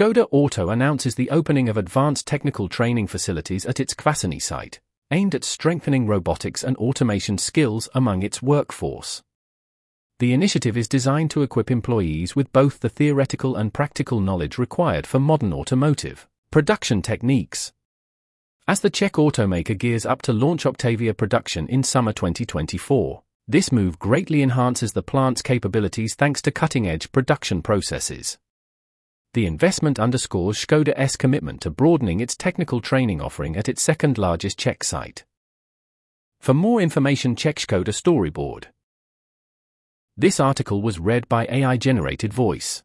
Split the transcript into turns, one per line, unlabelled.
Skoda Auto announces the opening of advanced technical training facilities at its Kvasiny site, aimed at strengthening robotics and automation skills among its workforce. The initiative is designed to equip employees with both the theoretical and practical knowledge required for modern automotive production techniques. As the Czech automaker gears up to launch Octavia production in summer 2024, this move greatly enhances the plant's capabilities thanks to cutting edge production processes. The investment underscores Skoda's commitment to broadening its technical training offering at its second largest Czech site. For more information, check Skoda storyboard. This article was read by AI generated voice.